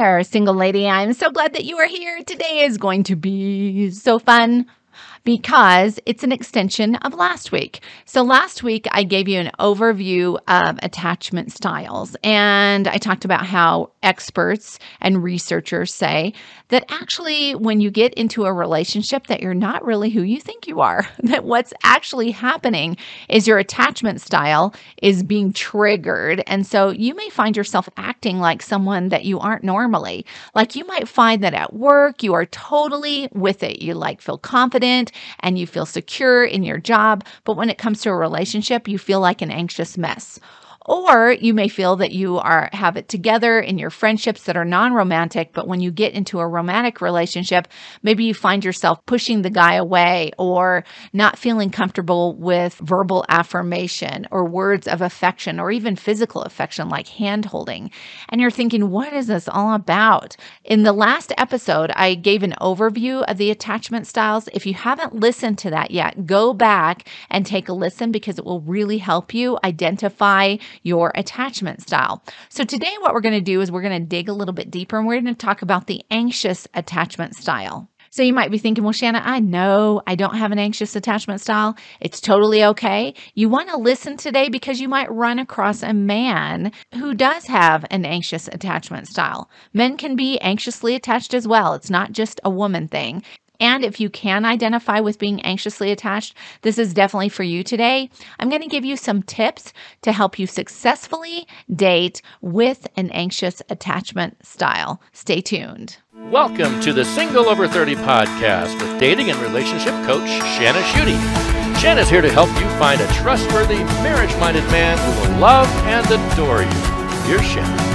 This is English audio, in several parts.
there, single lady. I'm so glad that you are here. Today is going to be so fun because it's an extension of last week. So, last week I gave you an overview of attachment styles, and I talked about how experts and researchers say that actually, when you get into a relationship, that you're not really who you think you are, that what's actually happening is your attachment style is being triggered. And so, you may find yourself acting like someone that you aren't normally. Like, you might find that at work, you are totally with it. You like feel confident and you feel secure in your job. But when it comes to a relationship, you feel like an anxious mess. Or you may feel that you are have it together in your friendships that are non-romantic, but when you get into a romantic relationship, maybe you find yourself pushing the guy away or not feeling comfortable with verbal affirmation or words of affection or even physical affection like hand holding. And you're thinking, what is this all about? In the last episode, I gave an overview of the attachment styles. If you haven't listened to that yet, go back and take a listen because it will really help you identify your attachment style. So, today, what we're going to do is we're going to dig a little bit deeper and we're going to talk about the anxious attachment style. So you might be thinking, well, Shanna, I know I don't have an anxious attachment style. It's totally okay. You want to listen today because you might run across a man who does have an anxious attachment style. Men can be anxiously attached as well. It's not just a woman thing. And if you can identify with being anxiously attached, this is definitely for you today. I'm going to give you some tips to help you successfully date with an anxious attachment style. Stay tuned. Welcome to the Single Over 30 podcast with dating and relationship coach Shanna Schutte. Shanna's here to help you find a trustworthy, marriage minded man who will love and adore you. Here's Shanna.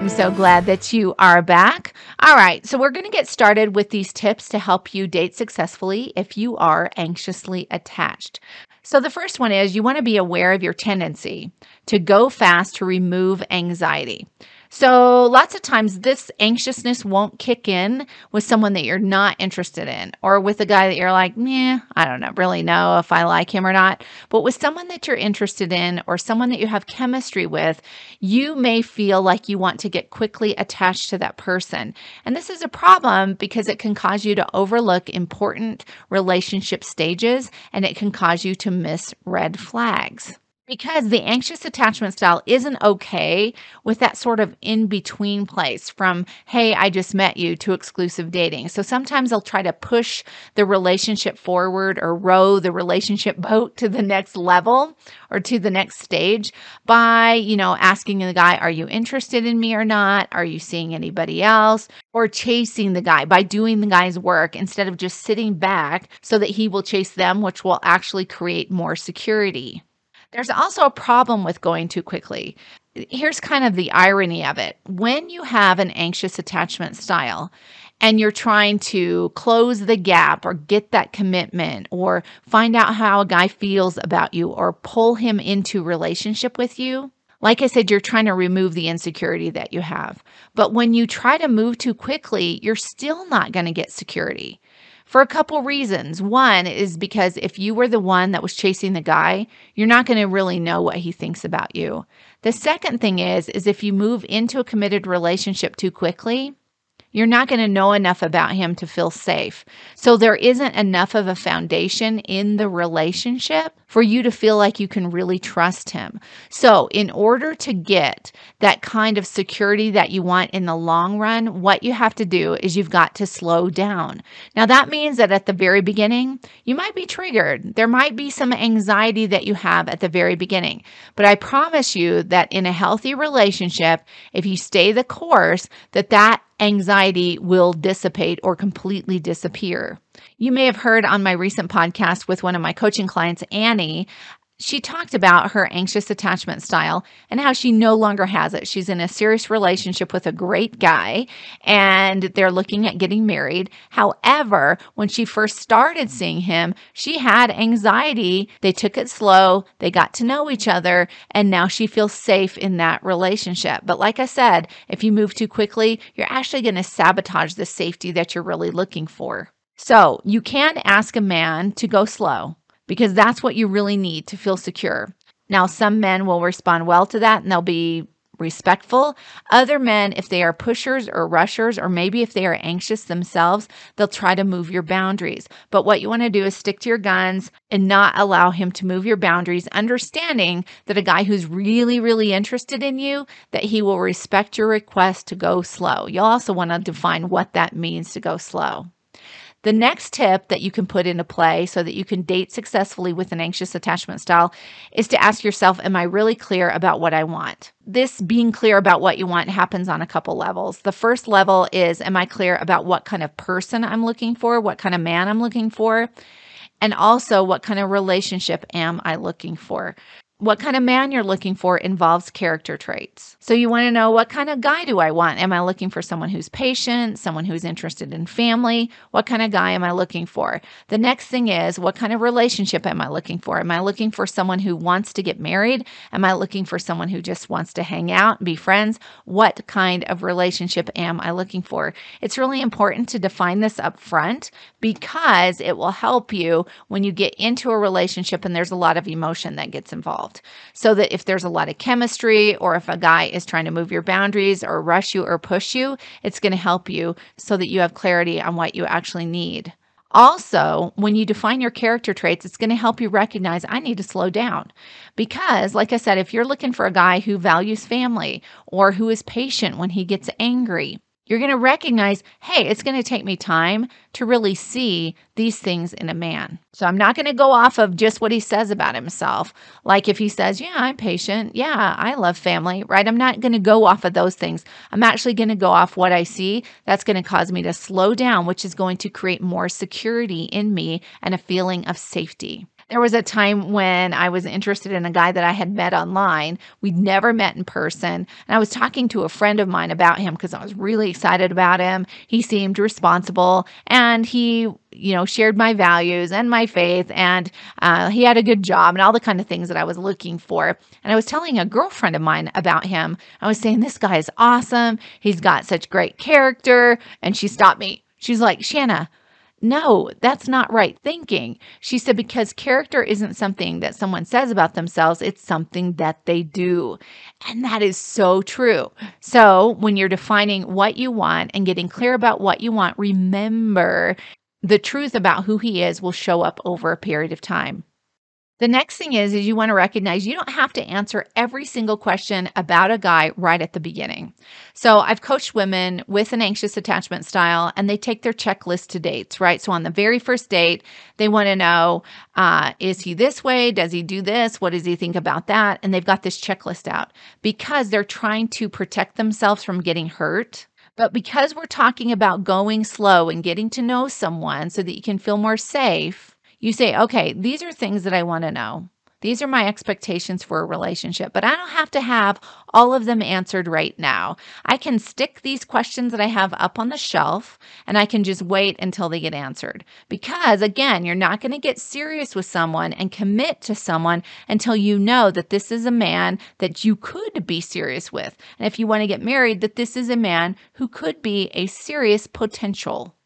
I'm so glad that you are back. All right, so we're going to get started with these tips to help you date successfully if you are anxiously attached. So, the first one is you want to be aware of your tendency to go fast to remove anxiety. So, lots of times this anxiousness won't kick in with someone that you're not interested in, or with a guy that you're like, yeah, I don't know, really know if I like him or not. But with someone that you're interested in, or someone that you have chemistry with, you may feel like you want to get quickly attached to that person. And this is a problem because it can cause you to overlook important relationship stages and it can cause you to miss red flags because the anxious attachment style isn't okay with that sort of in between place from, hey, I just met you to exclusive dating. So sometimes they'll try to push the relationship forward or row the relationship boat to the next level or to the next stage by, you know, asking the guy, are you interested in me or not? Are you seeing anybody else? Or chasing the guy by doing the guy's work instead of just sitting back so that he will chase them, which will actually create more security. There's also a problem with going too quickly. Here's kind of the irony of it. When you have an anxious attachment style and you're trying to close the gap or get that commitment or find out how a guy feels about you or pull him into relationship with you, like I said, you're trying to remove the insecurity that you have. But when you try to move too quickly, you're still not going to get security for a couple reasons. One is because if you were the one that was chasing the guy, you're not going to really know what he thinks about you. The second thing is is if you move into a committed relationship too quickly, you're not going to know enough about him to feel safe. So there isn't enough of a foundation in the relationship for you to feel like you can really trust him. So, in order to get that kind of security that you want in the long run, what you have to do is you've got to slow down. Now, that means that at the very beginning, you might be triggered. There might be some anxiety that you have at the very beginning. But I promise you that in a healthy relationship, if you stay the course, that that anxiety will dissipate or completely disappear. You may have heard on my recent podcast with one of my coaching clients, Annie, she talked about her anxious attachment style and how she no longer has it. She's in a serious relationship with a great guy and they're looking at getting married. However, when she first started seeing him, she had anxiety. They took it slow, they got to know each other, and now she feels safe in that relationship. But like I said, if you move too quickly, you're actually going to sabotage the safety that you're really looking for. So you can ask a man to go slow because that's what you really need to feel secure. Now, some men will respond well to that and they'll be respectful. Other men, if they are pushers or rushers, or maybe if they are anxious themselves, they'll try to move your boundaries. But what you want to do is stick to your guns and not allow him to move your boundaries, understanding that a guy who's really, really interested in you, that he will respect your request to go slow. You'll also want to define what that means to go slow. The next tip that you can put into play so that you can date successfully with an anxious attachment style is to ask yourself, Am I really clear about what I want? This being clear about what you want happens on a couple levels. The first level is, Am I clear about what kind of person I'm looking for, what kind of man I'm looking for? And also, what kind of relationship am I looking for? What kind of man you're looking for involves character traits. So you want to know what kind of guy do I want? Am I looking for someone who's patient, someone who's interested in family? What kind of guy am I looking for? The next thing is what kind of relationship am I looking for? Am I looking for someone who wants to get married? Am I looking for someone who just wants to hang out and be friends? What kind of relationship am I looking for? It's really important to define this up front because it will help you when you get into a relationship and there's a lot of emotion that gets involved involved. So that if there's a lot of chemistry or if a guy is trying to move your boundaries or rush you or push you, it's going to help you so that you have clarity on what you actually need. Also, when you define your character traits, it's going to help you recognize I need to slow down. Because, like I said, if you're looking for a guy who values family or who is patient when he gets angry, you're going to recognize, hey, it's going to take me time to really see these things in a man. So I'm not going to go off of just what he says about himself. Like if he says, yeah, I'm patient. Yeah, I love family, right? I'm not going to go off of those things. I'm actually going to go off what I see. That's going to cause me to slow down, which is going to create more security in me and a feeling of safety. There was a time when I was interested in a guy that I had met online. We'd never met in person. And I was talking to a friend of mine about him because I was really excited about him. He seemed responsible and he, you know, shared my values and my faith. And uh, he had a good job and all the kind of things that I was looking for. And I was telling a girlfriend of mine about him. I was saying, This guy is awesome. He's got such great character. And she stopped me. She's like, Shanna, no, that's not right thinking. She said, because character isn't something that someone says about themselves, it's something that they do. And that is so true. So when you're defining what you want and getting clear about what you want, remember the truth about who he is will show up over a period of time. The next thing is is you want to recognize you don't have to answer every single question about a guy right at the beginning. So I've coached women with an anxious attachment style, and they take their checklist to dates, right? So on the very first date, they want to know uh, is he this way? Does he do this? What does he think about that? And they've got this checklist out because they're trying to protect themselves from getting hurt. But because we're talking about going slow and getting to know someone so that you can feel more safe, you say, okay, these are things that I want to know. These are my expectations for a relationship, but I don't have to have all of them answered right now. I can stick these questions that I have up on the shelf and I can just wait until they get answered. Because again, you're not going to get serious with someone and commit to someone until you know that this is a man that you could be serious with. And if you want to get married, that this is a man who could be a serious potential.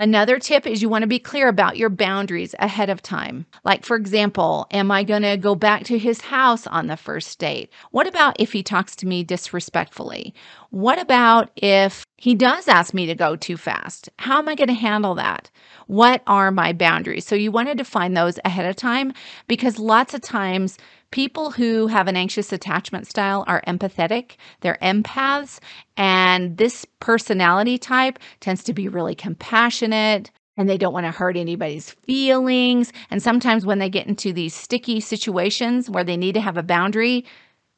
Another tip is you want to be clear about your boundaries ahead of time. Like, for example, am I going to go back to his house on the first date? What about if he talks to me disrespectfully? What about if he does ask me to go too fast? How am I going to handle that? What are my boundaries? So, you want to define those ahead of time because lots of times People who have an anxious attachment style are empathetic, they're empaths, and this personality type tends to be really compassionate and they don't want to hurt anybody's feelings. And sometimes when they get into these sticky situations where they need to have a boundary,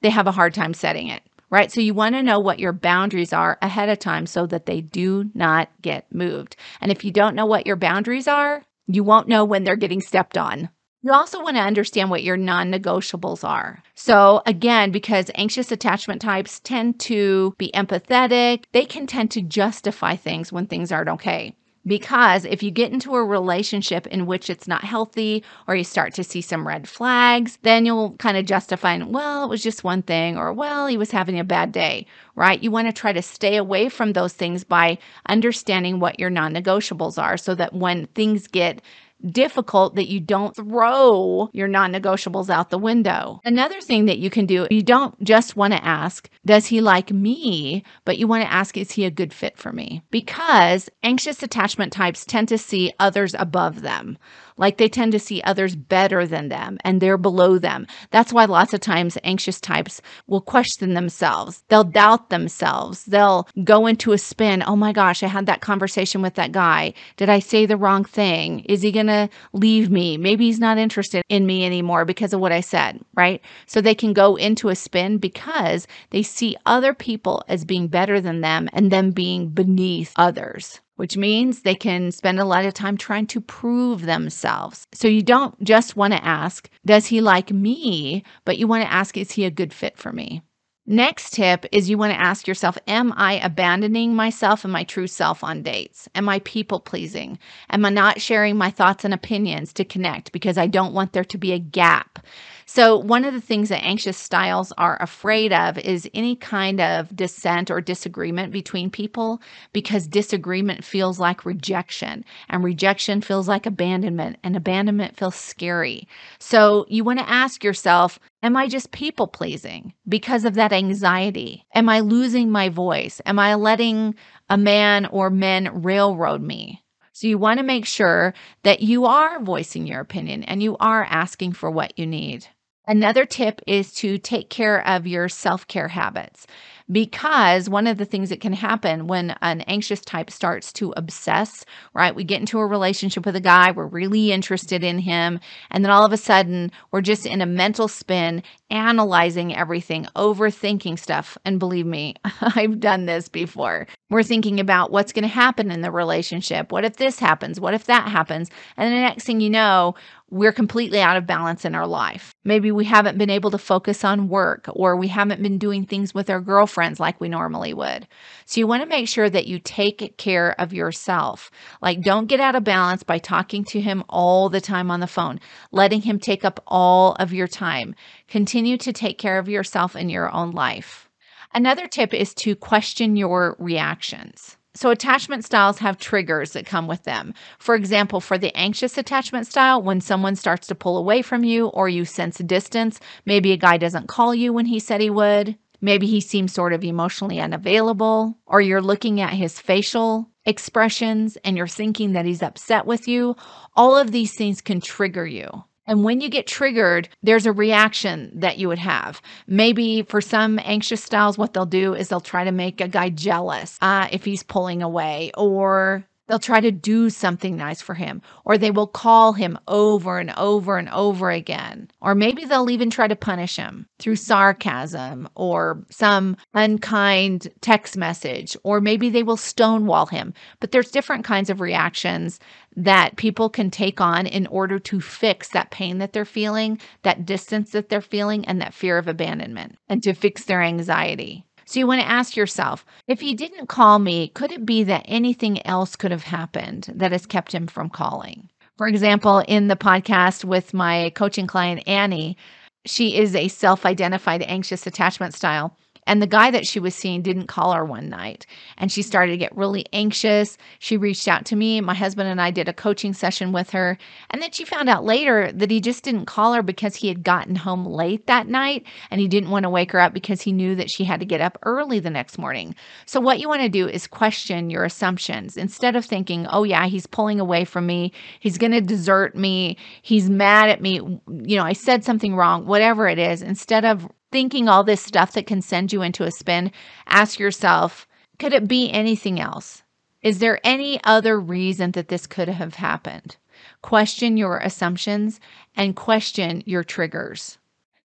they have a hard time setting it right? So you want to know what your boundaries are ahead of time so that they do not get moved. And if you don't know what your boundaries are, you won't know when they're getting stepped on. You also want to understand what your non negotiables are. So, again, because anxious attachment types tend to be empathetic, they can tend to justify things when things aren't okay. Because if you get into a relationship in which it's not healthy or you start to see some red flags, then you'll kind of justify, well, it was just one thing, or well, he was having a bad day, right? You want to try to stay away from those things by understanding what your non negotiables are so that when things get difficult that you don't throw your non negotiables out the window. Another thing that you can do, you don't just want to ask, Does he like me? But you want to ask, Is he a good fit for me? Because anxious attachment types tend to see others above them like they tend to see others better than them and they're below them. That's why lots of times anxious types will question themselves. They'll doubt themselves. They'll go into a spin. Oh my gosh, I had that conversation with that guy. Did I say the wrong thing? Is he going to leave me? Maybe he's not interested in me anymore because of what I said, right? So they can go into a spin because they see other people as being better than them and them being beneath others which means they can spend a lot of time trying to prove themselves. So you don't just want to ask, Does he like me? But you want to ask, Is he a good fit for me? Next tip is you want to ask yourself Am I abandoning myself and my true self on dates? Am I people pleasing? Am I not sharing my thoughts and opinions to connect because I don't want there to be a gap? So, one of the things that anxious styles are afraid of is any kind of dissent or disagreement between people because disagreement feels like rejection and rejection feels like abandonment and abandonment feels scary. So, you want to ask yourself, Am I just people pleasing because of that anxiety? Am I losing my voice? Am I letting a man or men railroad me? So you want to make sure that you are voicing your opinion and you are asking for what you need. Another tip is to take care of your self care habits because one of the things that can happen when an anxious type starts to obsess, right? We get into a relationship with a guy, we're really interested in him, and then all of a sudden we're just in a mental spin, analyzing everything, overthinking stuff. And believe me, I've done this before. We're thinking about what's going to happen in the relationship. What if this happens? What if that happens? And the next thing you know, we're completely out of balance in our life. Maybe we haven't been able to focus on work or we haven't been doing things with our girlfriends like we normally would. So you want to make sure that you take care of yourself. Like don't get out of balance by talking to him all the time on the phone, letting him take up all of your time. Continue to take care of yourself in your own life. Another tip is to question your reactions. So, attachment styles have triggers that come with them. For example, for the anxious attachment style, when someone starts to pull away from you or you sense distance, maybe a guy doesn't call you when he said he would, maybe he seems sort of emotionally unavailable, or you're looking at his facial expressions and you're thinking that he's upset with you, all of these things can trigger you. And when you get triggered, there's a reaction that you would have. Maybe for some anxious styles, what they'll do is they'll try to make a guy jealous uh, if he's pulling away, or They'll try to do something nice for him, or they will call him over and over and over again. Or maybe they'll even try to punish him through sarcasm or some unkind text message, or maybe they will stonewall him. But there's different kinds of reactions that people can take on in order to fix that pain that they're feeling, that distance that they're feeling, and that fear of abandonment, and to fix their anxiety. So you want to ask yourself if he didn't call me, could it be that anything else could have happened that has kept him from calling? For example, in the podcast with my coaching client, Annie, she is a self identified anxious attachment style. And the guy that she was seeing didn't call her one night. And she started to get really anxious. She reached out to me. My husband and I did a coaching session with her. And then she found out later that he just didn't call her because he had gotten home late that night and he didn't want to wake her up because he knew that she had to get up early the next morning. So, what you want to do is question your assumptions. Instead of thinking, oh, yeah, he's pulling away from me, he's going to desert me, he's mad at me, you know, I said something wrong, whatever it is, instead of thinking all this stuff that can send you into a spin, ask yourself could it be anything else? Is there any other reason that this could have happened? Question your assumptions and question your triggers.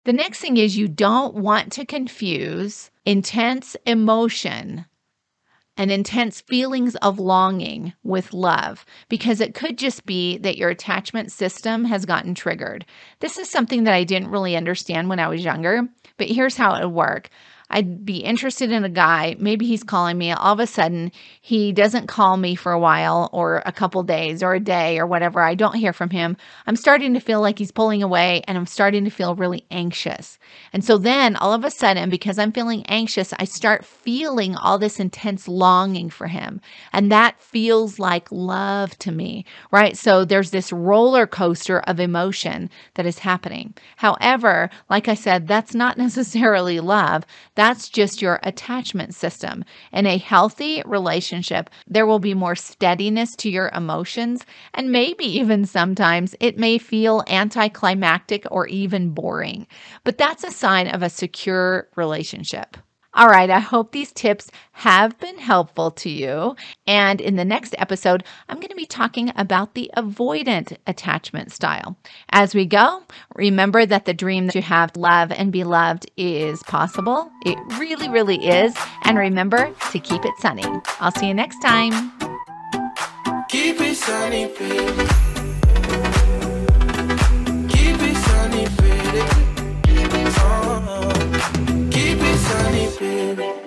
The next thing is you don't want to confuse intense emotion and intense feelings of longing with love because it could just be that your attachment system has gotten triggered. This is something that I didn't really understand when I was younger, but here's how it would work. I'd be interested in a guy. Maybe he's calling me. All of a sudden, he doesn't call me for a while or a couple days or a day or whatever. I don't hear from him. I'm starting to feel like he's pulling away and I'm starting to feel really anxious. And so then all of a sudden, because I'm feeling anxious, I start feeling all this intense longing for him. And that feels like love to me, right? So there's this roller coaster of emotion that is happening. However, like I said, that's not necessarily love. That's just your attachment system. In a healthy relationship, there will be more steadiness to your emotions, and maybe even sometimes it may feel anticlimactic or even boring. But that's a sign of a secure relationship. All right, I hope these tips have been helpful to you. And in the next episode, I'm going to be talking about the avoidant attachment style. As we go, remember that the dream that you have, love and be loved, is possible. It really, really is. And remember to keep it sunny. I'll see you next time. Keep it sunny, baby. honey, baby.